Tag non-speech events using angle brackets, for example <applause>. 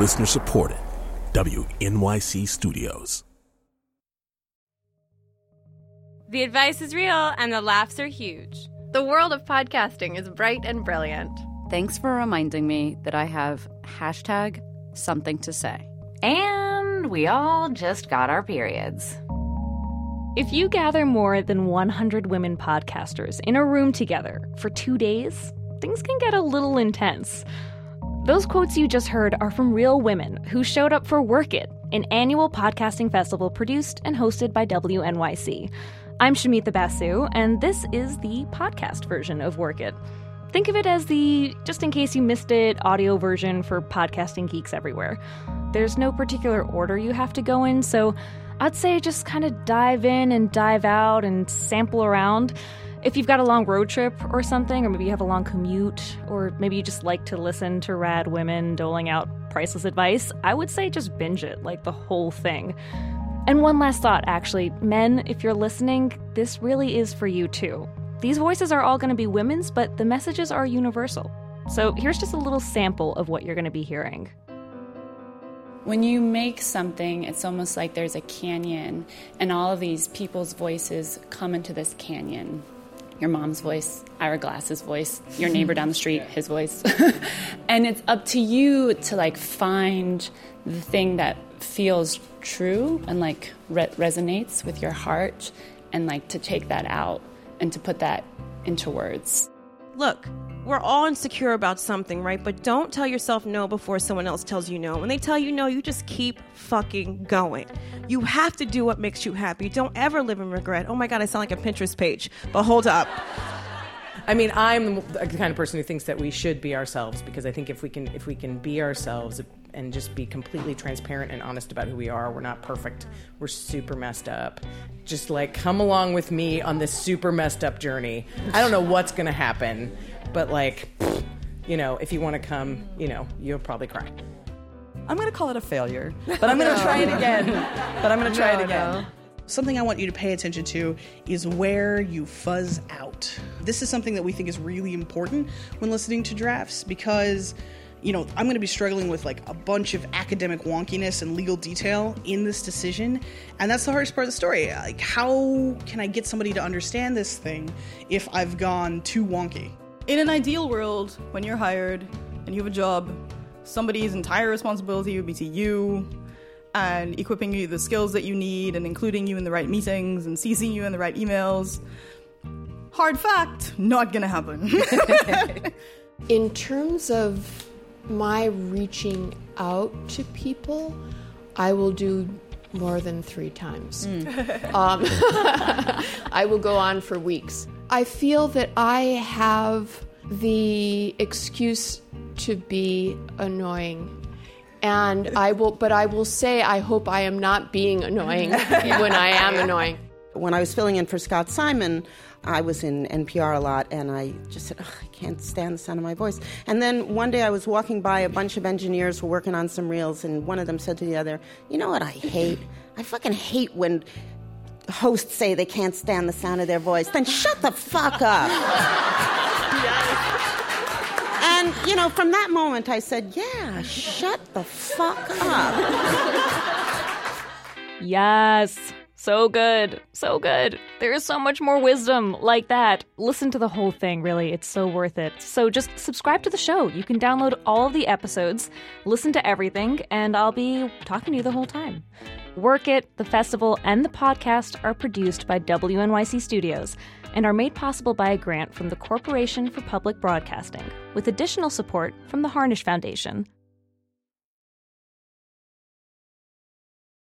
Listener supported. WNYC Studios. The advice is real and the laughs are huge. The world of podcasting is bright and brilliant. Thanks for reminding me that I have hashtag something to say. And we all just got our periods. If you gather more than 100 women podcasters in a room together for two days, things can get a little intense. Those quotes you just heard are from real women who showed up for Work It, an annual podcasting festival produced and hosted by WNYC. I'm Shumita Basu, and this is the podcast version of Work It. Think of it as the, just in case you missed it, audio version for podcasting geeks everywhere. There's no particular order you have to go in, so I'd say just kind of dive in and dive out and sample around. If you've got a long road trip or something, or maybe you have a long commute, or maybe you just like to listen to rad women doling out priceless advice, I would say just binge it, like the whole thing. And one last thought, actually. Men, if you're listening, this really is for you too. These voices are all going to be women's, but the messages are universal. So here's just a little sample of what you're going to be hearing. When you make something, it's almost like there's a canyon, and all of these people's voices come into this canyon. Your mom's voice, Ira Glass's voice, your <laughs> neighbor down the street, his voice. <laughs> and it's up to you to like find the thing that feels true and like re- resonates with your heart and like to take that out and to put that into words. Look, we're all insecure about something, right? But don't tell yourself no before someone else tells you no. When they tell you no, you just keep fucking going. You have to do what makes you happy. Don't ever live in regret. Oh my God, I sound like a Pinterest page. But hold up. I mean, I'm the kind of person who thinks that we should be ourselves because I think if we can, if we can be ourselves and just be completely transparent and honest about who we are, we're not perfect. We're super messed up. Just like come along with me on this super messed up journey. I don't know what's gonna happen, but like, you know, if you want to come, you know, you'll probably cry. I'm gonna call it a failure, but <laughs> I'm gonna try it again. But I'm gonna try No, it again. no. Something I want you to pay attention to is where you fuzz out. This is something that we think is really important when listening to drafts because, you know, I'm going to be struggling with like a bunch of academic wonkiness and legal detail in this decision. And that's the hardest part of the story. Like, how can I get somebody to understand this thing if I've gone too wonky? In an ideal world, when you're hired and you have a job, somebody's entire responsibility would be to you and equipping you the skills that you need and including you in the right meetings and CCing you in the right emails. Hard fact, not gonna happen. <laughs> In terms of my reaching out to people, I will do more than three times. <laughs> Um, <laughs> I will go on for weeks. I feel that I have the excuse to be annoying. And I will, but I will say, I hope I am not being annoying <laughs> when I am annoying. When I was filling in for Scott Simon, I was in NPR a lot, and I just said, "Ugh, I can't stand the sound of my voice. And then one day I was walking by a bunch of engineers were working on some reels, and one of them said to the other, You know what I hate? I fucking hate when hosts say they can't stand the sound of their voice. Then shut the fuck up. And, you know, from that moment I said, Yeah, shut the fuck up. Yes. So good. So good. There is so much more wisdom like that. Listen to the whole thing, really. It's so worth it. So just subscribe to the show. You can download all the episodes, listen to everything, and I'll be talking to you the whole time. Work It, the festival, and the podcast are produced by WNYC Studios and are made possible by a grant from the Corporation for Public Broadcasting, with additional support from the Harnisch Foundation.